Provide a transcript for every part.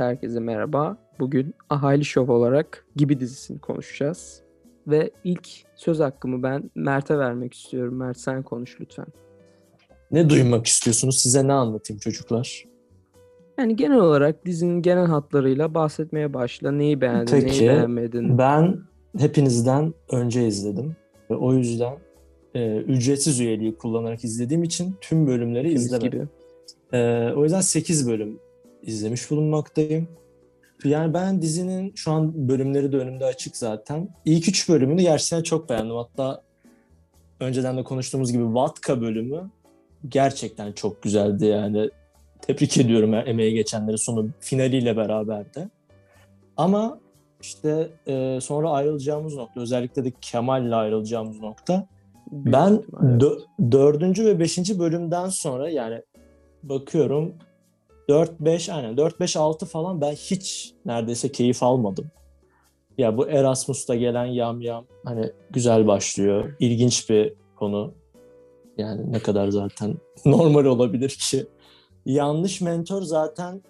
Evet herkese merhaba. Bugün Ahali Show olarak Gibi dizisini konuşacağız. Ve ilk söz hakkımı ben Mert'e vermek istiyorum. Mert sen konuş lütfen. Ne duymak istiyorsunuz? Size ne anlatayım çocuklar? Yani genel olarak dizinin genel hatlarıyla bahsetmeye başla. Neyi beğendin, Peki, neyi beğenmedin? Ben hepinizden önce izledim. Ve o yüzden e, ücretsiz üyeliği kullanarak izlediğim için tüm bölümleri Hepimiz izlemedim. gibi. E, o yüzden 8 bölüm izlemiş bulunmaktayım. Yani ben dizinin şu an bölümleri de önümde açık zaten. İlk 3 bölümünü gerçekten çok beğendim. Hatta önceden de konuştuğumuz gibi Vatka bölümü gerçekten çok güzeldi yani. Tebrik ediyorum e- emeği geçenleri sonu finaliyle beraber de. Ama işte e, sonra ayrılacağımız nokta özellikle de Kemal'le ayrılacağımız nokta Büyük ben ihtimal, evet. dö- dördüncü ve beşinci bölümden sonra yani bakıyorum 4-5 aynen 4-5-6 falan ben hiç neredeyse keyif almadım. Ya bu Erasmus'ta gelen yam yam hani güzel başlıyor. İlginç bir konu. Yani ne kadar zaten normal olabilir ki. Yanlış mentor zaten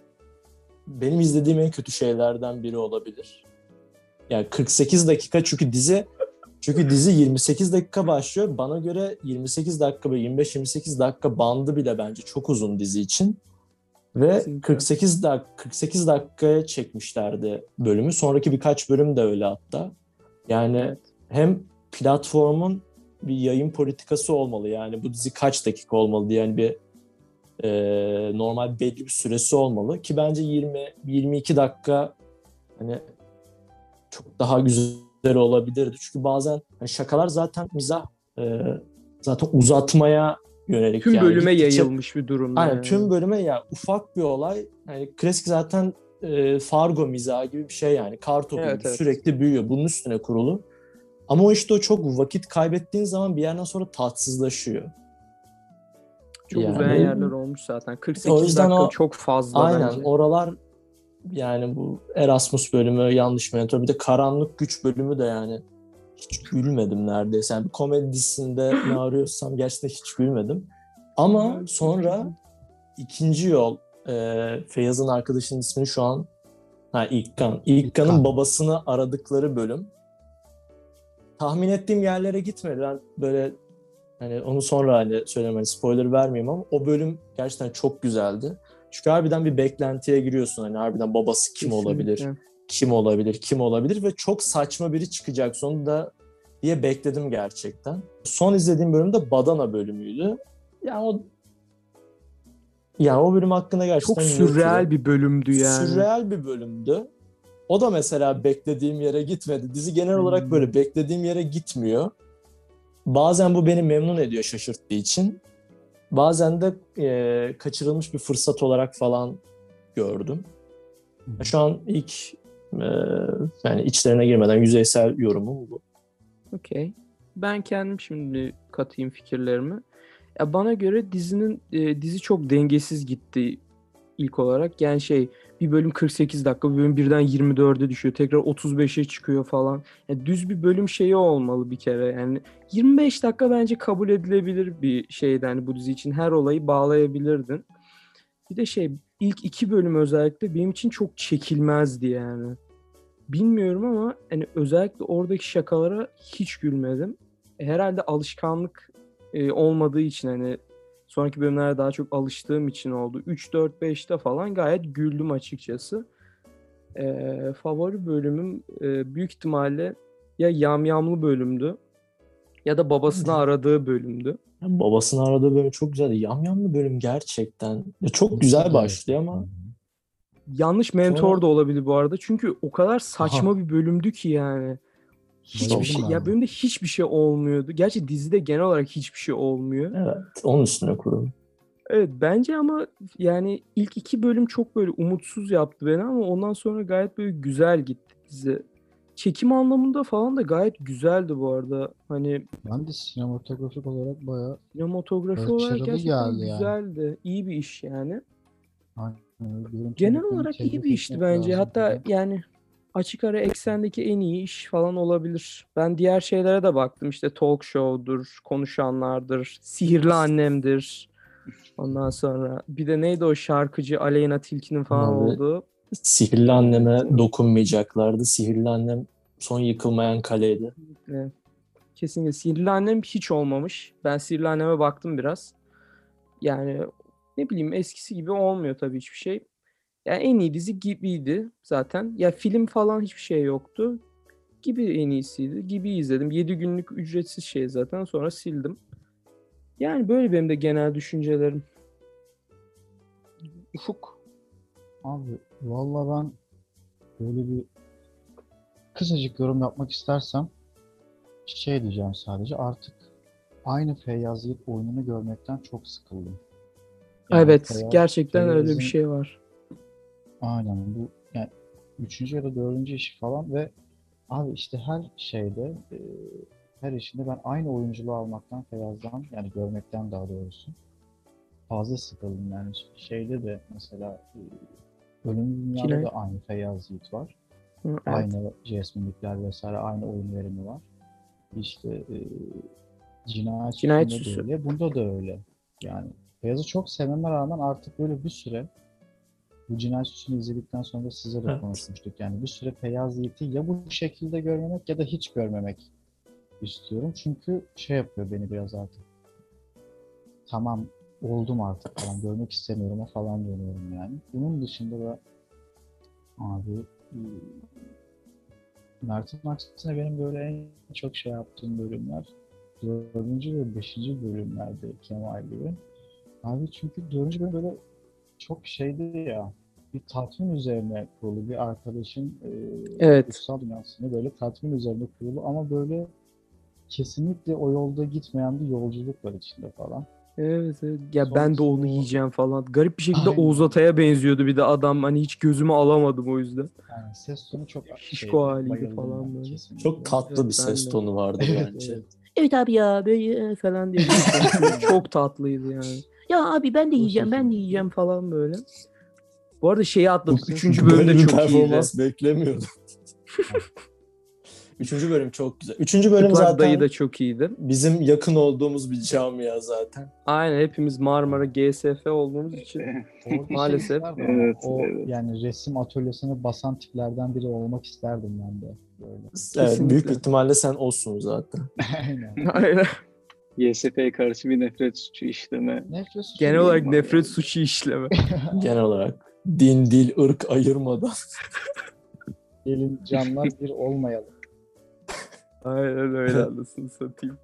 benim izlediğim en kötü şeylerden biri olabilir. Yani 48 dakika çünkü dizi çünkü dizi 28 dakika başlıyor. Bana göre 28 dakika ve 25-28 dakika bandı bile bence çok uzun dizi için. Ve Kesinlikle. 48 dak 48 dakikaya çekmişlerdi bölümü. Sonraki birkaç bölüm de öyle hatta. Yani Evet. hem platformun bir yayın politikası olmalı. Yani bu dizi kaç dakika olmalı diye yani bir e, normal belli bir süresi olmalı ki bence 20 22 dakika hani çok daha güzel olabilirdi. Çünkü bazen hani şakalar zaten mizah e, zaten uzatmaya yönelik Tüm yani. bölüme Gittikçe- yayılmış bir durum. Aynen yani. tüm bölüme ya ufak bir olay. Yani klasik zaten e, Fargo mizahı gibi bir şey yani. Kartopu Evet, gibi evet. sürekli büyüyor. Bunun üstüne kurulu. Ama o işte o çok vakit kaybettiğin zaman bir yerden sonra tatsızlaşıyor. Çok Yani- uzayan yerler olmuş zaten. 48 O yüzden dakika o- çok fazla Aynen bence. oralar yani bu Erasmus bölümü yanlış mentor bir de karanlık güç bölümü de yani hiç gülmedim neredeyse. Yani bir komedi dizisinde ne arıyorsam gerçekten hiç gülmedim. Ama sonra ikinci yol e, Feyyaz'ın arkadaşının ismini şu an ha İlkan. İlkan'ın İlkan. babasını aradıkları bölüm. Tahmin ettiğim yerlere gitmedi. Ben böyle hani onu sonra hani söyleyeyim hani spoiler vermeyeyim ama o bölüm gerçekten çok güzeldi. Çünkü harbiden bir beklentiye giriyorsun. Hani harbiden babası kim olabilir? Kim olabilir, kim olabilir ve çok saçma biri çıkacak sonunda diye bekledim gerçekten. Son izlediğim bölüm de Badana bölümüydü. Yani o yani o bölüm hakkında gerçekten Çok sürreal ya. bir bölümdü yani. Sürreal bir bölümdü. O da mesela beklediğim yere gitmedi. Dizi genel Hmm. olarak böyle beklediğim yere gitmiyor. Bazen bu beni memnun ediyor şaşırttığı için. Bazen de e, kaçırılmış bir fırsat olarak falan gördüm. Şu an ilk e, yani içlerine girmeden yüzeysel yorumum bu. Okey. Ben kendim şimdi katayım fikirlerimi. Ya bana göre dizinin e, dizi çok dengesiz gitti ilk olarak. Yani şey bir bölüm 48 dakika, bir bölüm birden 24'e düşüyor. Tekrar 35'e çıkıyor falan. Ya düz bir bölüm şeyi olmalı bir kere. Yani 25 dakika bence kabul edilebilir bir şeydi. Hani bu dizi için her olayı bağlayabilirdin. Bir de şey ilk iki bölüm özellikle benim için çok çekilmezdi yani. Bilmiyorum ama hani özellikle oradaki şakalara hiç gülmedim. Herhalde alışkanlık e, olmadığı için hani sonraki bölümlere daha çok alıştığım için oldu. 3 4 5'te falan gayet güldüm açıkçası. E, favori bölümüm e, büyük ihtimalle ya yamyamlı bölümdü ya da babasını aradığı bölümdü. Yani babasını aradığı bölüm çok güzeldi. Yamyamlı bölüm gerçekten. Ya çok güzel başlıyor ama Yanlış mentor Sonra- da olabilir bu arada. Çünkü o kadar saçma bir bölümdü ki yani. Hiçbir Çok şey, abi. ya bölümde hiçbir şey olmuyordu. Gerçi dizide genel olarak hiçbir şey olmuyor. evet onun üstüne kurulu. Evet bence ama yani ilk iki bölüm çok böyle umutsuz yaptı beni ama ondan sonra gayet böyle güzel gitti dizi. Çekim anlamında falan da gayet güzeldi bu arada. Hani Ben de sinematografik olarak bayağı sinematografi olarak gerçekten geldi yani. güzeldi. İyi bir iş yani. görüntü Genel olarak iyi bir işti bence. lazım Hatta yani açık ara eksendeki en iyi iş falan olabilir. Ben diğer şeylere de baktım. İşte talk show'dur, konuşanlardır, sihirli annemdir. Ondan sonra bir de neydi o şarkıcı Aleyna Tilki'nin falan Abi, olduğu. Sihirli anneme dokunmayacaklardı. Sihirli annem son yıkılmayan kaleydi. Evet. Kesinlikle. Sihirli Annem hiç olmamış. Ben Sihirli Annem'e baktım biraz. Yani ne bileyim eskisi gibi olmuyor tabii hiçbir şey. Yani en iyi dizi Gibi'ydi zaten. Ya film falan hiçbir şey yoktu. Gibi en iyisiydi. Gibi izledim. 7 günlük ücretsiz şey zaten. Sonra sildim. Yani böyle benim de genel düşüncelerim. Ufuk. Abi valla ben böyle bir kısacık yorum yapmak istersem şey diyeceğim sadece artık aynı Feyyaz Yiğit oyununu görmekten çok sıkıldım. Yani evet Feyyaz- gerçekten öyle bir Feyyaz'ın- şey var. Aynen bu yani üçüncü ya da dördüncü işi falan ve abi işte her şeyde e, her işinde ben aynı oyunculuğu almaktan Feyyaz'dan yani görmekten daha doğrusu fazla sıkıldım yani şeyde de mesela e, Ölüm Dünya'da da aynı Feyyaz Yiğit var. Hı, evet. Aynı Jasmine'likler vesaire aynı oyun verimi var. İşte e, Cinayet, Cinayet Süsü. öyle. Bunda da öyle. Yani Feyyaz'ı çok sevmeme rağmen artık böyle bir süre bu Cinayet Süsü'nü izledikten sonra da size de Evet. konuşmuştuk. Yani bir süre Feyyaz Yiğit'i ya bu şekilde görmemek ya da hiç görmemek istiyorum. Çünkü şey yapıyor beni biraz artık. Tamam oldum artık falan görmek istemiyorum falan dönüyorum yani. Bunun dışında da abi e, Mert'in aksine benim böyle en çok şey yaptığım bölümler dördüncü ve beşinci bölümlerde Kemal gibi. Abi çünkü dördüncü bölüm böyle çok şeydi ya bir tatmin üzerine kurulu bir arkadaşın e, Evet. kutsal dünyasında böyle tatmin üzerine kurulu ama böyle kesinlikle o yolda gitmeyen bir yolculuk var içinde falan. Evet, evet. Ya ben de onu yiyeceğim falan. Garip bir şekilde Aynen. Oğuz Atay'a benziyordu bir de adam. Hani hiç gözümü alamadım o yüzden. Yani ses tonu çok Şişko haliydi bayıldım falan böyle. kesinlikle. Çok tatlı Evet, bir ses de. tonu vardı Evet, bence. evet. Evet abi ya böyle e, falan diye. Çok tatlıydı yani. Ya abi ben de yiyeceğim ben de yiyeceğim falan böyle. Bu arada şeyi atladık. Üçüncü Böyle bölüm de bir çok iyiydi. performans beklemiyordum. Üçüncü bölüm çok güzel. Üçüncü bölüm Çıplak zaten dayı da çok iyiydi. bizim yakın olduğumuz bir camia zaten. Aynen hepimiz Marmara GSF olduğumuz için. Şey Maalesef. ama Evet, o evet. yani resim atölyesine basan tiplerden biri olmak isterdim ben de böyle. Evet, Kesinlikle. büyük ihtimalle sen olsun zaten. Aynen. Aynen. YSP'ye karşı bir nefret suçu işleme. Nefret suçu Genel olarak nefret suçu işleme. Genel olarak din, dil, ırk ayırmadan. Gelin canlar bir olmayalım. Aynen öyle anasını satayım.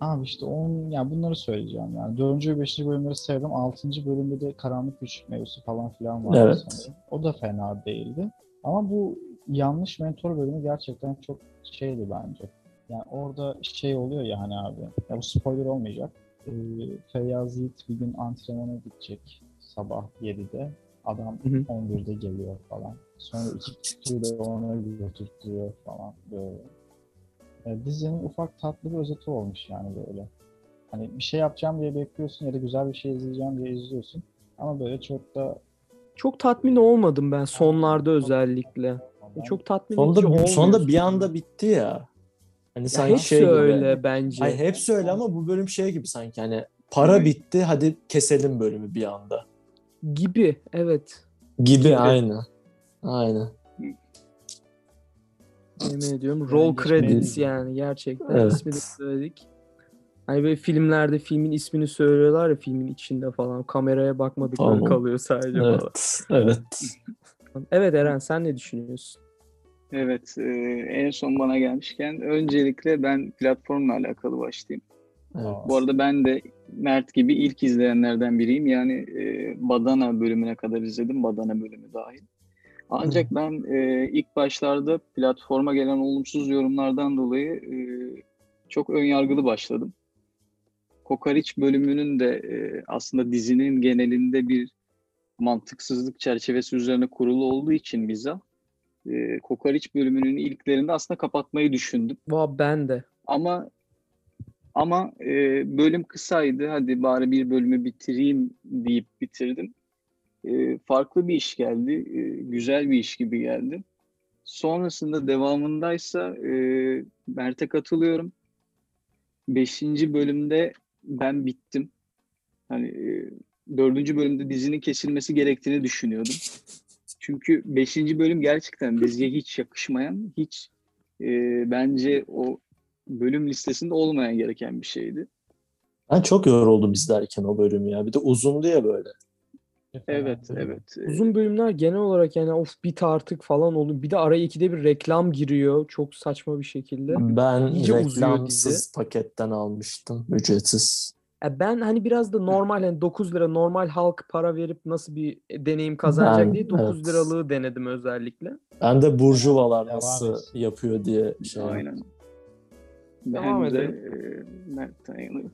Abi işte on, yani bunları söyleyeceğim yani. Dördüncü ve beşinci bölümleri sevdim. Altıncı bölümde de karanlık güç mevzusu falan filan vardı Evet. sanırım. O da fena değildi. Ama bu yanlış mentor bölümü gerçekten çok şeydi bence. Yani orada şey oluyor ya hani abi. Ya bu spoiler olmayacak. Ee, Feyyaz Yiğit bir gün antrenmana gidecek sabah 7'de. Adam Hı hı. 11'de geliyor falan. Sonra iki kişi de ona götürtüyor falan böyle. E, dizinin ufak tatlı bir özeti olmuş yani böyle. Hani bir şey yapacağım diye bekliyorsun ya da güzel bir şey izleyeceğim diye izliyorsun. Ama böyle çok da Çok tatmin olmadım ben sonlarda özellikle. Ben- Çok tatmin edici Sonunda, olmuyor. sonunda bir anda bitti ya. Hani Ya sanki hepsi şey gibi. öyle bence. Hayır, hepsi öyle ama bu bölüm şey gibi sanki hani para bitti hadi keselim bölümü bir anda. Gibi evet. Gibi, Gibi. aynı. Aynen. Yemin ediyorum. Roll credits yani gerçekten. Evet. İsmini söyledik. Hani böyle filmlerde filmin ismini söylüyorlar ya filmin içinde falan. Kameraya bakmadıkları Tamam. kalıyor sadece falan. Evet. Evet. Evet Eren sen ne düşünüyorsun? Evet, e, en son bana gelmişken öncelikle ben platformla alakalı başlayayım. evet. Bu arada ben de Mert gibi ilk izleyenlerden biriyim. Yani e, Badana bölümüne kadar izledim, Badana bölümü dahil. Ancak ben e, ilk başlarda platforma gelen olumsuz yorumlardan dolayı e, çok önyargılı başladım. Kokariç bölümünün de e, aslında dizinin genelinde bir mantıksızlık çerçevesi üzerine kurulu olduğu için bize e, Kokariç bölümünün ilklerinde aslında kapatmayı düşündüm. Valla ben de. Ama ama e, bölüm kısaydı. Hadi bari bir bölümü bitireyim deyip bitirdim. E, farklı bir iş geldi. E, güzel bir iş gibi geldi. Sonrasında devamındaysa e, Mert'e katılıyorum. Beşinci bölümde ben bittim. Hani e, dördüncü bölümde dizinin kesilmesi gerektiğini düşünüyordum. Çünkü 5. bölüm gerçekten diziye hiç yakışmayan, hiç e, bence o bölüm listesinde olmayan gereken bir şeydi. Ben çok yoruldum izlerken o bölümü ya. Bir de uzundu ya böyle. Evet, evet. E, Uzun bölümler genel olarak yani of bit artık falan oldu. Bir de araya ikide bir reklam giriyor. Çok saçma bir şekilde. Ben İyice reklamsız paketten almıştım. Ücretsiz. Ya ben hani biraz da normal hani 9 lira normal halk para verip nasıl bir deneyim kazanacak Ben- diye 9 evet. liralığı denedim özellikle. Ben de burjuvalar Devam nasıl et. yapıyor diye şey Aynen. Devam Ben de edelim. e, yanayım.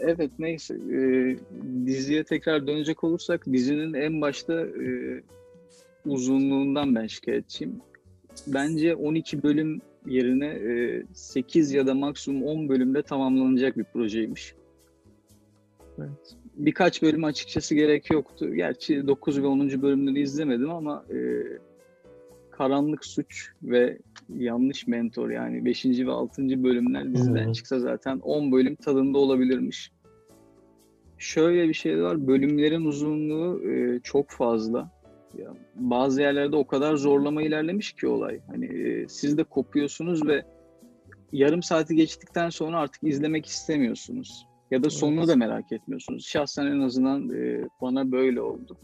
Evet neyse e, diziye tekrar dönecek olursak dizinin en başta e, uzunluğundan ben şikayetçiyim. Bence 12 bölüm yerine e, 8 ya da maksimum 10 bölümde tamamlanacak bir projeymiş. Evet. Birkaç bölüm açıkçası gerek yoktu. Gerçi 9 ve 10. bölümleri izlemedim ama e, Karanlık Suç ve Yanlış Mentor yani 5. ve 6. bölümler diziden Evet. çıksa zaten 10 bölüm tadında olabilirmiş. Şöyle bir şey var. Bölümlerin uzunluğu e, çok fazla. Ya, bazı yerlerde o kadar zorlama ilerlemiş ki olay. Hani e, siz de kopuyorsunuz ve yarım saati geçtikten sonra artık izlemek istemiyorsunuz. Ya da sonunu da merak etmiyorsunuz. Şahsen en azından e, bana böyle oldu.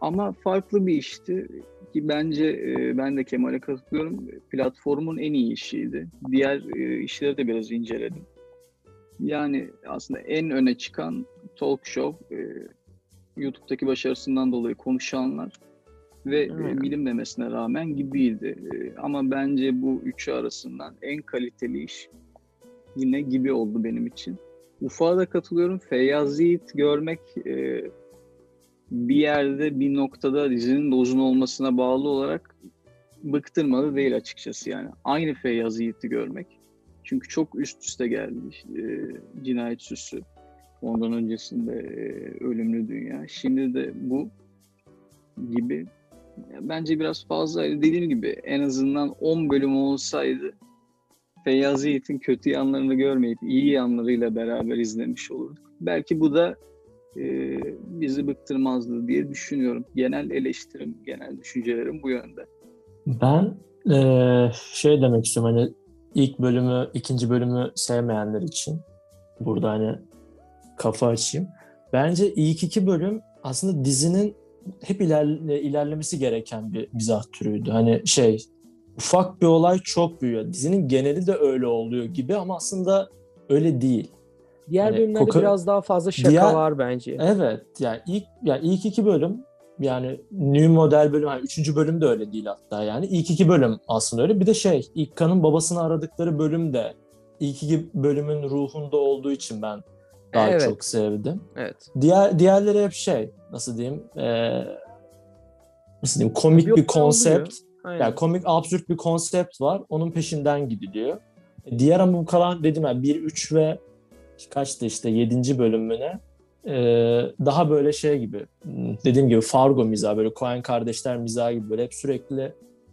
Ama farklı bir işti ki bence e, ben de Kemal'e katılıyorum. Platformun en iyi işiydi. Diğer e, işleri de biraz inceledim. Yani aslında en öne çıkan talk show e, YouTube'daki başarısından dolayı konuşanlar ve e, Aynen. bilinmemesine rağmen gibiydi. E, ama bence bu üçü arasından en kaliteli iş yine gibi oldu benim için. Ufak'a da katılıyorum. Feyyaz Yiğit görmek e, bir yerde bir noktada dizinin de uzun olmasına bağlı olarak bıktırmadı değil açıkçası yani. Aynı Feyyaz Yiğit'i görmek. Çünkü çok üst üste geldi. E, cinayet süsü. Ondan öncesinde e, Ölümlü Dünya. Şimdi de bu gibi. Bence biraz fazlaydı. Dediğim gibi en azından 10 bölüm olsaydı Feyyaz Yiğit'in kötü yanlarını görmeyip iyi yanlarıyla beraber izlemiş olurduk. Belki bu da e, bizi bıktırmazdı diye düşünüyorum. Genel eleştirim, genel düşüncelerim bu yönde. Ben eee, şey demek istiyorum hani ilk bölümü, ikinci bölümü sevmeyenler için burada hani kafa açayım. Bence ilk iki bölüm aslında dizinin hep iler- ilerlemesi gereken bir mizah türüydü. Hani şey ufak bir olay çok büyüyor. Dizinin geneli de öyle oluyor gibi ama aslında öyle değil. Diğer Hani bölümlerde koka- biraz daha fazla şaka Diğer- var bence. Evet yani ilk yani ilk iki bölüm yani new model bölüm yani üçüncü bölüm de öyle değil hatta yani ilk iki bölüm aslında öyle bir de şey İlkan'ın babasını aradıkları bölüm de ilk iki bölümün ruhunda olduğu için ben daha Evet. çok sevdim. Evet. Diğer diğerleri hep şey nasıl diyeyim eee, nasıl diyeyim komik Yok, bir konsept yani komik absürt bir konsept var. Onun peşinden gidiliyor. Diğer ama bu kalan dedim ya 1, 3 ve kaçtı işte 7. bölümüne e, daha böyle şey gibi dediğim gibi Fargo mizahı böyle Coen kardeşler mizahı gibi böyle hep sürekli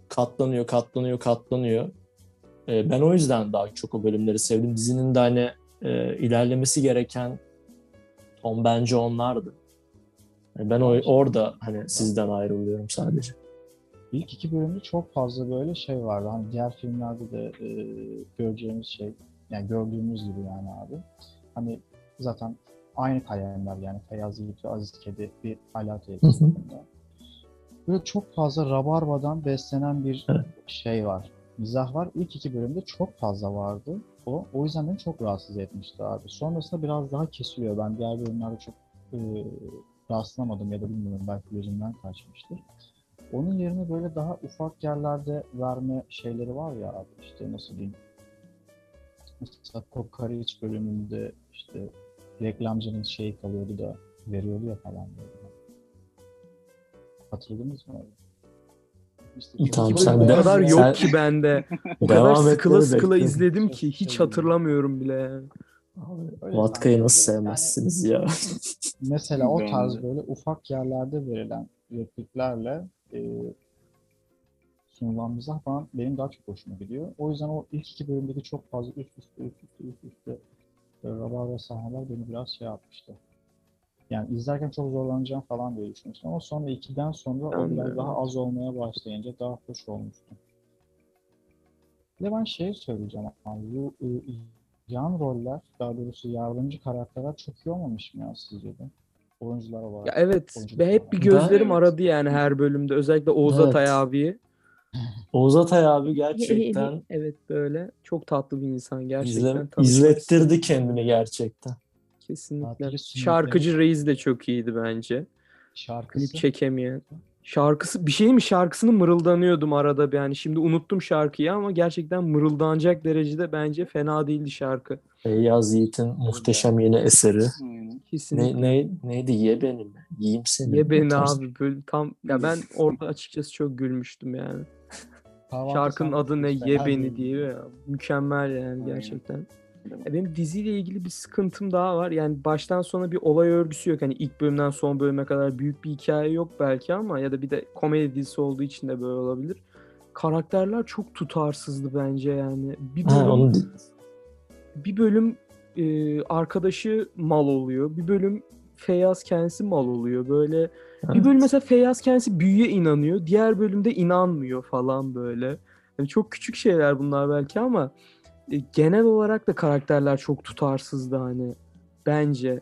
katlanıyor katlanıyor katlanıyor. E, ben o yüzden daha çok o bölümleri sevdim. Dizinin de hani e, ilerlemesi gereken ton bence onlardı. Ben o, orada hani sizden ayrılıyorum sadece. İlk iki bölümde çok fazla böyle şey vardı. Hani diğer filmlerde de e, göreceğimiz şey, yani gördüğümüz gibi yani abi. Hani zaten aynı kalemler yani Feyyaz Yiğit ve Aziz Kedi bir alaka etkisinde. Böyle çok fazla rabarbadan beslenen bir Evet. şey var. Mizah var. İlk iki bölümde çok fazla vardı. O, o yüzden beni çok rahatsız etmişti abi. Sonrasında biraz daha kesiliyor. Ben diğer bölümlerde çok e, rastlamadım ya da bilmiyorum belki gözümden kaçmıştır. Onun yerine böyle daha ufak yerlerde verme şeyleri var ya abi işte nasıl diyeyim. Mesela Kokoreç bölümünde işte reklamcının şeyi kalıyordu da veriyordu ya falan böyle. Hatırladınız mı? İşte Tamam, sen bölüm de- o kadar sen- yok ki bende. O kadar Devam sıkıla sıkıla bekliyorum. izledim ki hiç hatırlamıyorum bile. yani. Vatka'yı yani. nasıl Yani sevmezsiniz ya? Mesela o tarz böyle ufak yerlerde verilen repliklerle e, sunulan mizah falan benim daha çok hoşuma gidiyor. O yüzden o ilk iki bölümdeki çok fazla üst üste üst üste üst üste e, rabarba sahneler beni biraz şey yapmıştı. Yani izlerken çok zorlanacağım falan diye düşünmüştüm ama sonra 2'den sonra o biraz daha az olmaya başlayınca daha hoş olmuştu. Bir de ben şey söyleyeceğim abi, bu ı, yan roller, daha doğrusu yardımcı karakterler çok iyi olmamış mı ya sizce de? Oyuncular olarak. Ya evet ve hep bir gözlerim Ben- aradı yani her bölümde. Özellikle Oğuz Evet. Atay abiyi. Oğuz Atay abi gerçekten Evet böyle çok tatlı bir insan gerçekten. izle, izlettirdi kendini gerçekten. Kesinlikle. Şarkıcı Reis de çok iyiydi bence. Şarkısı. Klip çekemeyen. Şarkısı bir şey mi? Şarkısını mırıldanıyordum arada bir yani. Şimdi unuttum şarkıyı ama gerçekten mırıldanacak derecede bence fena değildi şarkı. Feyyaz Yiğit'in muhteşem yeni eseri. Kesinlikle. Ne, ne, neydi? Ye beni mi? Yiyeyim seni. Ye beni tarz. abi böyle tam ya ben orada açıkçası çok gülmüştüm yani. Şarkının adı ne? Ye beni diye ya. Mükemmel yani Aynen. gerçekten. Benim diziyle ilgili bir sıkıntım daha var. Yani baştan sona bir olay örgüsü yok. Hani ilk bölümden son bölüme kadar büyük bir hikaye yok belki ama ya da bir de komedi dizisi olduğu için de böyle olabilir. Karakterler çok tutarsızdı bence yani. Bir bölüm, Ha, onu bir bölüm e, arkadaşı mal oluyor. Bir bölüm Feyyaz kendisi mal oluyor. Böyle bir bölüm mesela Feyyaz kendisi büyüye inanıyor. Diğer bölümde inanmıyor falan böyle. Yani çok küçük şeyler bunlar belki ama genel olarak da karakterler çok tutarsızdı hani bence.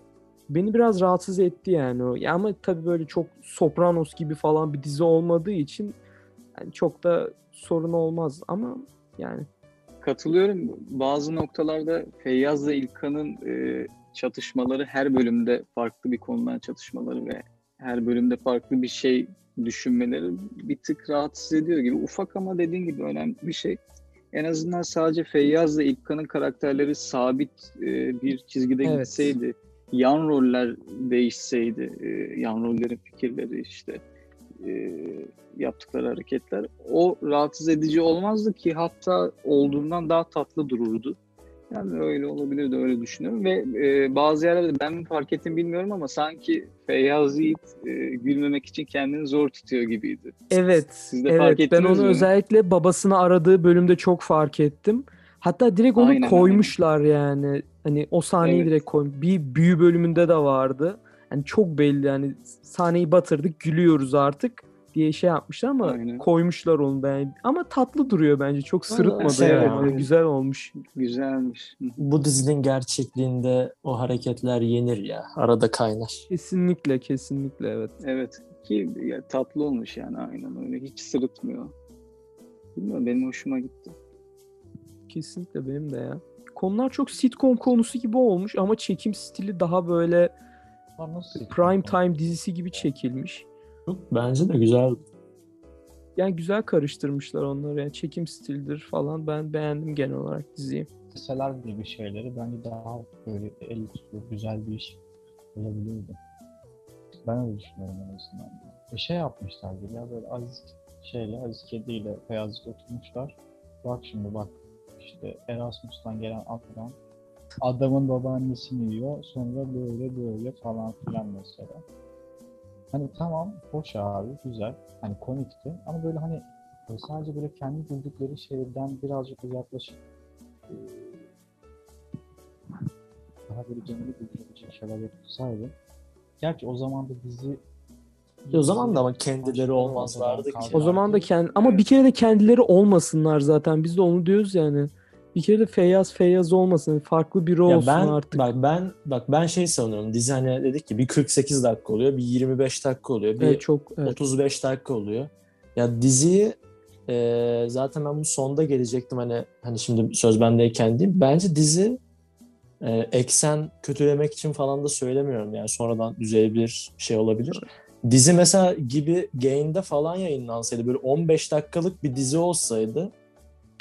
Beni biraz rahatsız etti yani o. Ya ama tabii böyle çok Sopranos gibi falan bir dizi olmadığı için yani çok da sorun olmaz ama yani Katılıyorum. Bazı noktalarda Feyyaz'la İlkan'ın e, çatışmaları her bölümde farklı bir konudan çatışmaları ve her bölümde farklı bir şey düşünmeleri bir tık rahatsız ediyor gibi. Ufak ama dediğin gibi önemli bir şey. En azından sadece Feyyaz'la İlkan'ın karakterleri sabit e, bir çizgide Evet. gitseydi, yan roller değişseydi, e, yan rollerin fikirleri işte e, yaptıkları hareketler o rahatsız edici olmazdı ki hatta olduğundan daha tatlı dururdu. Yani öyle olabilir de öyle düşünüyorum ve e, bazı yerlerde ben mi fark ettim bilmiyorum ama sanki Feyyaz Yiğit e, gülmemek için kendini zor tutuyor gibiydi. Evet, Siz de fark evet. Ben ettiniz onu mi? özellikle babasını aradığı bölümde çok fark ettim. Hatta direkt onu Aynen, koymuşlar yani. Hani o sahneyi Evet. direkt koy. Bir büyü bölümünde de vardı. Yani çok belli yani sahneyi batırdık, gülüyoruz artık diye şey yapmışlar ama Aynen. koymuşlar onu ben. Ama tatlı duruyor bence. Çok sırıtmadı şey yani. Böyle Güzel olmuş. Güzelmiş. Bu dizinin gerçekliğinde o hareketler yenir ya. Arada kaynar. Kesinlikle, kesinlikle evet. Evet ki ya, tatlı olmuş yani aynen öyle hiç sırıtmıyor. Bilmiyorum benim hoşuma gitti. Kesinlikle benim de ya. Konular çok sitcom konusu gibi olmuş ama çekim stili daha böyle prime time dizisi gibi çekilmiş. Çok, bence de güzel. Yani güzel karıştırmışlar onları. Yani çekim stildir falan. Ben beğendim genel olarak diziyi. Deseler gibi şeyleri bence daha böyle el tutuyor, güzel bir iş olabilirdi. Ben öyle düşünüyorum en azından. E şey yapmışlar gibi ya böyle Aziz şeyle, Aziz Kedi ile Feyyazlık oturmuşlar. Bak şimdi bak işte Erasmus'tan gelen adam adamın babaannesini yiyor sonra böyle böyle falan filan mesela. Hani tamam hoş abi güzel hani komikti ama böyle hani sadece böyle kendi güldükleri şeyden birazcık uzaklaşıp daha böyle geneli güldürecek şeyler yapılsaydı. Gerçi o zaman da dizi o zaman da ama kendileri olmazlardı ki. O zaman da kendi ama bir kere de kendileri olmasınlar zaten. Biz de onu diyoruz yani. Bir kere de Feyyaz Feyyaz olmasın. Farklı biri olsun ben artık. bak ben bak ben şey sanıyorum. Dizi hani dedik ki bir 48 dakika oluyor, bir 25 dakika oluyor, bir Evet, çok evet. 35 dakika oluyor. Ya diziyi e, zaten ben bu sonda gelecektim hani hani şimdi söz bendeyken diyeyim. Bence dizi e, eksen kötülemek için falan da söylemiyorum yani sonradan düzelebilir şey olabilir. Dizi mesela gibi Gain'de falan yayınlansaydı böyle 15 dakikalık bir dizi olsaydı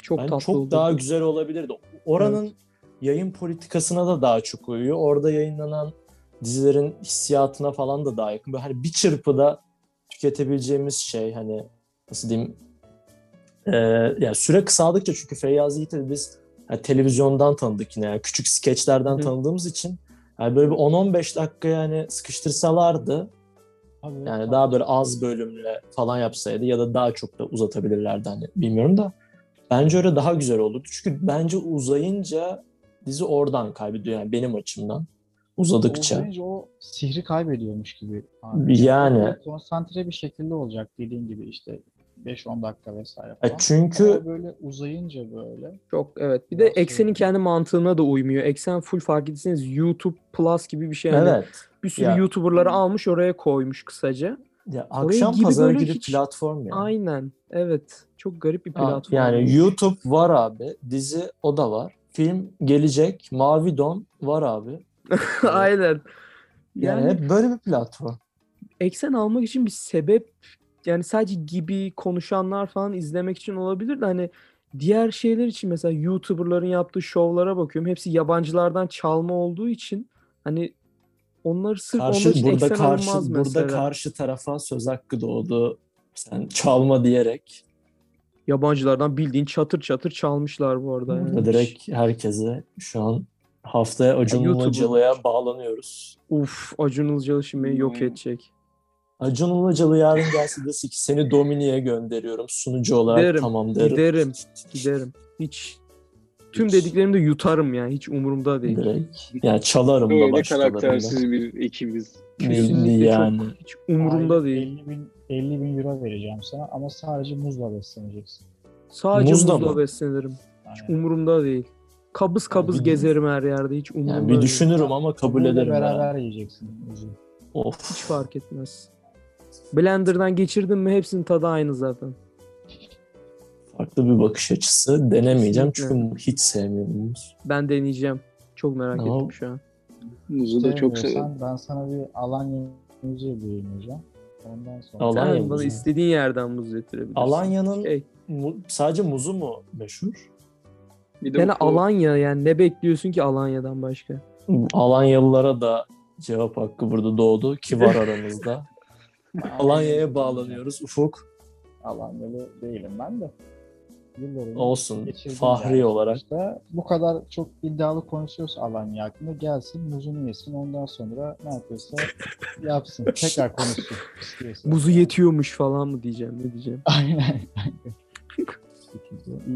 çok Bence tatlı çok oldu. daha güzel olabilirdi. Oranın yayın politikasına da daha çok uyuyor. Orada yayınlanan dizilerin hissiyatına falan da daha yakın. Böyle hani bir çırpıda tüketebileceğimiz şey hani nasıl diyeyim ee, yani süre kısaldıkça çünkü Feyyaz Yiğit'i biz yani televizyondan tanıdık yine yani küçük skeçlerden Hı. tanıdığımız için yani böyle bir 10-15 dakika yani sıkıştırsalardı Abi, yani daha böyle az bölümle falan yapsaydı ya da daha çok da uzatabilirlerdi hani bilmiyorum da bence öyle daha güzel olurdu. Çünkü bence uzayınca dizi oradan kaybediyor yani benim açımdan. uzadıkça. Olmayınca o sihri kaybediyormuş gibi. abi. Yani. Böyle konsantre bir şekilde olacak dediğin gibi işte 5-10 dakika vesaire E falan. çünkü Ama böyle uzayınca böyle Çok evet. Bir de eksenin kendi mantığına da uymuyor. Eksen full fark etseniz YouTube Plus gibi bir şey. Yani evet. Bir sürü Ya- YouTuber'ları almış oraya koymuş kısaca. Ya akşam gibi pazarı böyle gibi hiç- platform ya. Aynen. Evet. Çok garip bir platform. Yani YouTube var abi. Dizi o da var. Film gelecek. Mavi Don var abi. Aynen. Yani, Yani hep böyle bir platform. eksen almak için bir sebep yani sadece gibi konuşanlar falan izlemek için olabilir de hani diğer şeyler için mesela YouTuber'ların yaptığı şovlara bakıyorum. Hepsi yabancılardan çalma olduğu için hani onları sırf onlar Karşı için burada eksen karşı alınmaz burada mesela. karşı tarafa söz hakkı doğdu. Sen çalma diyerek Yabancılardan bildiğin çatır çatır çalmışlar bu arada. yani. burada direkt herkese şu an haftaya Acun Ilıcalı'ya bağlanıyoruz. Uf Acun Ilıcalı şimdi beni yok Hmm. edecek. Acun Ilıcalı yarın gelse desin ki seni Domini'ye gönderiyorum sunucu olarak Giderim, tamam derim. Giderim. Giderim. Hiç tüm Hiç. dediklerimi de yutarım yani. Hiç umurumda değil. Direkt. Yani çalarım da Böyle başkalarında. karaktersiz bir ekibiz. Kesinlikle yani. çok hiç umurumda aylık değil. 50 bin, 50 bin euro vereceğim sana ama sadece muzla besleneceksin. Sadece Muzla muzla mı? beslenirim. Hiç umurumda değil. Kabız kabız bir- gezerim her yerde. Hiç umurumda Yani değil. bir düşünürüm ama kabul ederim ya. beraber yiyeceksin muzu. Of. Hiç fark etmez. Blender'dan geçirdim mi hepsinin tadı aynı zaten. Farklı bir bakış açısı. Denemeyeceğim Kesinlikle. çünkü hiç sevmiyorum muz. Ben deneyeceğim. Çok merak Ama- ettim şu an. Muzu da çok severim. Ben sana bir Alanya muzu yediğim Ondan sonra. Alanya Sen bana muzu. istediğin yerden muz getirebilirsin. Alanya'nın Şey, mu- sadece muzu mu meşhur? Bir de yani o- Alanya yani ne bekliyorsun ki Alanya'dan başka? Alanyalılara da cevap hakkı burada doğdu ki var aramızda. Alanya'ya bağlanıyoruz Ufuk. Alanyalı değilim ben de. Yıllarını Olsun. Fahri yani. olarak. İşte bu kadar çok iddialı konuşuyorsa Alanya hakkında gelsin muzunu yesin ondan sonra ne yapıyorsa yapsın. Tekrar konuşsun. Muzu yetiyormuş falan mı diyeceğim ne diyeceğim. Aynen.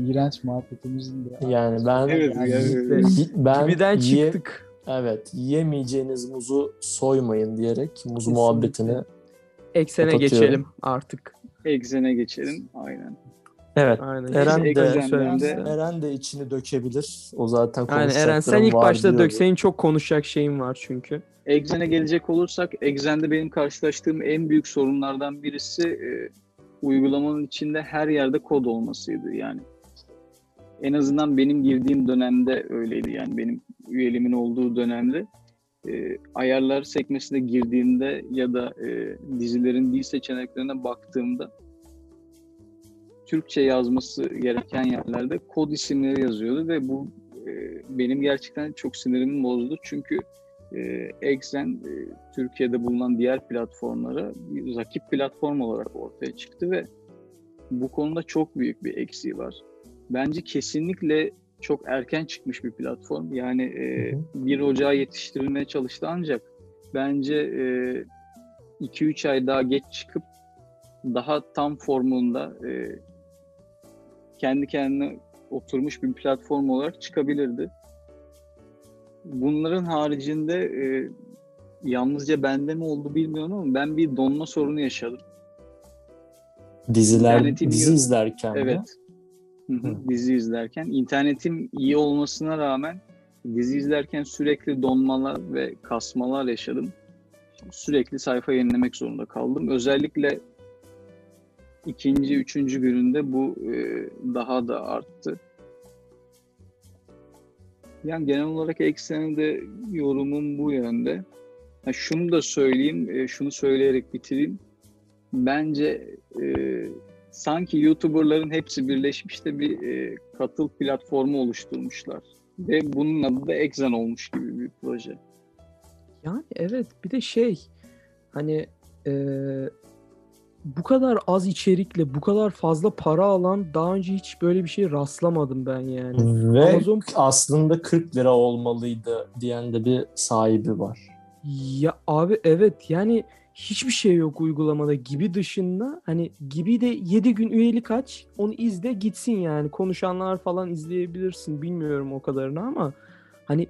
İğrenç muhabbetimizin de. Yani ben Evet, Yani ben Gibiden ye- çıktık. evet yiyemeyeceğiniz muzu soymayın diyerek muz Kesinlikle. muhabbetini Eksene geçelim artık. Exen'e geçelim. Aynen. Evet. Aynen. Eren de- istemem. Eren de içini dökebilir. O zaten Aynen Eren sen ilk başta diyordu. dök. Senin çok konuşacak şeyin var çünkü. Exen'e gelecek olursak, Exen'de benim karşılaştığım en büyük sorunlardan birisi e, uygulamanın içinde her yerde kod olmasıydı yani. En azından benim girdiğim dönemde öyleydi yani benim üyeliğimin olduğu dönemde. E, ayarlar sekmesine girdiğimde ya da e, dizilerin dil seçeneklerine baktığımda Türkçe yazması gereken yerlerde kod isimleri yazıyordu ve bu e, benim gerçekten çok sinirimi bozdu. Çünkü e, Exen e, Türkiye'de bulunan diğer platformlara bir rakip platform olarak ortaya çıktı ve bu konuda çok büyük bir eksiği var. Bence kesinlikle çok erken çıkmış bir platform. Yani e, Hı hı. 1 Ocağı yetiştirilmeye çalıştı ancak bence 2-3 ay daha geç çıkıp daha tam formunda e, kendi kendine oturmuş bir platform olarak çıkabilirdi. Bunların haricinde e, yalnızca bende mi oldu bilmiyorum ama ben bir donma sorunu yaşadım. Diziler, İnternetim dizi yok. izlerken? Evet. Hı, Hı. Dizi izlerken. internetim iyi olmasına rağmen dizi izlerken sürekli donmalar ve kasmalar yaşadım. Sürekli sayfa yenilemek zorunda kaldım. Özellikle ikinci, üçüncü gününde bu e, daha da arttı. Yani genel olarak ekseni de yorumum bu yönde. Ha, şunu da söyleyeyim, e, şunu söyleyerek bitireyim. Bence e, sanki YouTuber'ların hepsi birleşmiş de bir e, katıl platformu oluşturmuşlar. Ve bunun adı da Exen olmuş gibi bir proje. Yani evet bir de şey hani eee, bu kadar az içerikle bu kadar fazla para alan daha önce hiç böyle bir şey rastlamadım ben yani. Ve Amazon- aslında 40 lira olmalıydı diyen de bir sahibi var. Ya abi evet yani hiçbir şey yok uygulamada gibi dışında hani gibi de 7 gün üyelik aç onu izle gitsin yani konuşanlar falan izleyebilirsin bilmiyorum o kadarını ama hani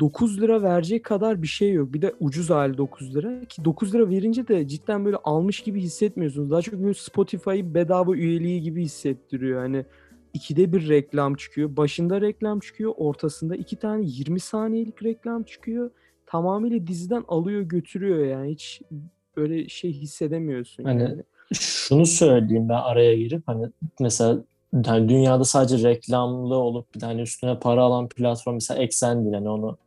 9 lira verecek kadar bir şey yok. Bir de ucuz hali 9 lira. Ki 9 lira verince de cidden böyle almış gibi hissetmiyorsunuz. Daha çok böyle Spotify bedava üyeliği gibi hissettiriyor. Hani ikide bir reklam çıkıyor. Başında reklam çıkıyor. Ortasında iki tane 20 saniyelik reklam çıkıyor. Tamamıyla diziden alıyor götürüyor yani. Hiç böyle şey hissedemiyorsun Hani yani. Şunu söyleyeyim ben araya girip hani mesela hani dünyada sadece reklamlı olup bir de hani üstüne para alan platform mesela Exxen değil hani onu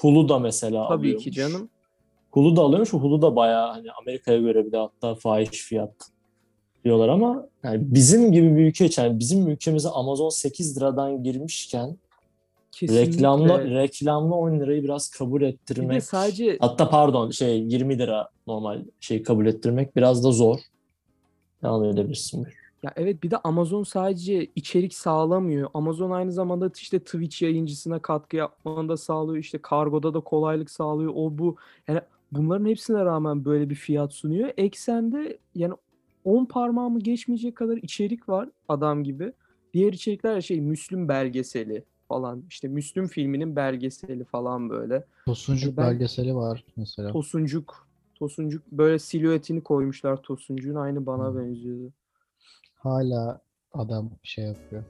Hulu da mesela Tabii alıyormuş. ki canım. Hulu da alıyormuş. Hulu da bayağı hani Amerika'ya göre bir de hatta fahiş fiyat diyorlar ama yani bizim gibi bir ülke için yani bizim ülkemize Amazon 8 liradan girmişken Kesinlikle. reklamlı reklamlı 10 lirayı biraz kabul bir de ettirmek sadece hatta pardon şey 20 lira normal şey kabul ettirmek biraz da zor. Devam edebilirsin. Ya evet bir de Amazon sadece içerik sağlamıyor. Amazon aynı zamanda işte Twitch yayıncısına katkı yapmanı da sağlıyor. İşte kargoda da kolaylık sağlıyor. O bu. Yani bunların hepsine rağmen böyle bir fiyat sunuyor. Eksende yani 10 parmağımı geçmeyecek kadar içerik var adam gibi. Diğer içerikler şey Müslüm belgeseli falan. İşte Müslüm filminin belgeseli falan böyle. Tosuncuk Ben- belgeseli var mesela. Tosuncuk. Tosuncuk böyle silüetini koymuşlar Tosuncuğun aynı bana Hmm. benziyordu. Hala adam şey yapıyor.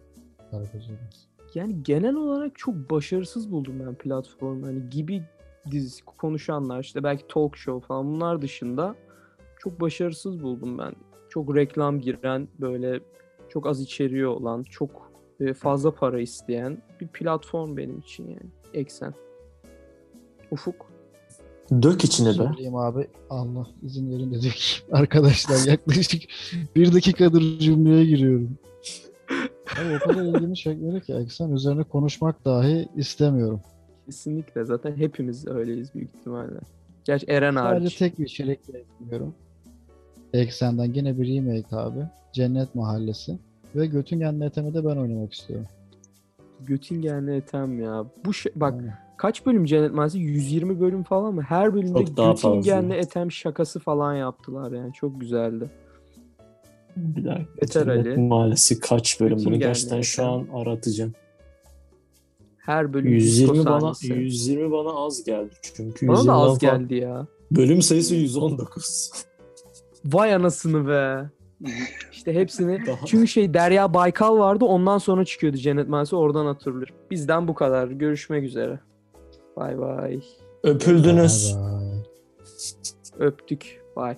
Yani genel olarak çok başarısız buldum ben platformu. Hani gibi dizisi konuşanlar işte belki talk show falan bunlar dışında çok başarısız buldum ben. Çok reklam giren böyle çok az içeriği olan çok e, fazla para isteyen bir platform benim için yani. Eksen. Ufuk. Dök içine be. Söyleyeyim abi. Allah izin verin de dökeyim. Arkadaşlar yaklaşık bir dakikadır cümleye giriyorum. Abi o kadar ilgimi çekmedi ki eksen üzerine konuşmak dahi istemiyorum. Kesinlikle zaten hepimiz öyleyiz büyük ihtimalle. Gerçi Eren Sadece hariç. tek bir içerikle ekliyorum. Eksenden yine bir remake abi. Cennet Mahallesi. Ve Göttingen NTM'de ben oynamak istiyorum. Göttingen'le Etem ya. Bu şey, bak Aynen. Kaç bölüm Cennet Mahallesi? 120 bölüm falan mı? Her bölümde. Göttingen'le Etem şakası falan yaptılar yani. Çok güzeldi. Bir dakika. Yeter Cennet Ali. Mahallesi kaç bölüm? Bunu gerçekten şu an aratacağım. Her bölüm 120 disco bana sahnesi. 120 bana az geldi çünkü Bana da 120'den az falan- geldi ya. Bölüm sayısı 119. Vay anasını be. İşte hepsini. Daha- Çünkü şey Derya Baykal vardı ondan sonra çıkıyordu Cennet Mahallesi oradan hatırlıyor. Bizden bu kadar. Görüşmek üzere. Bay bay. Öpüldünüz. Bye bye. Öptük. Bay.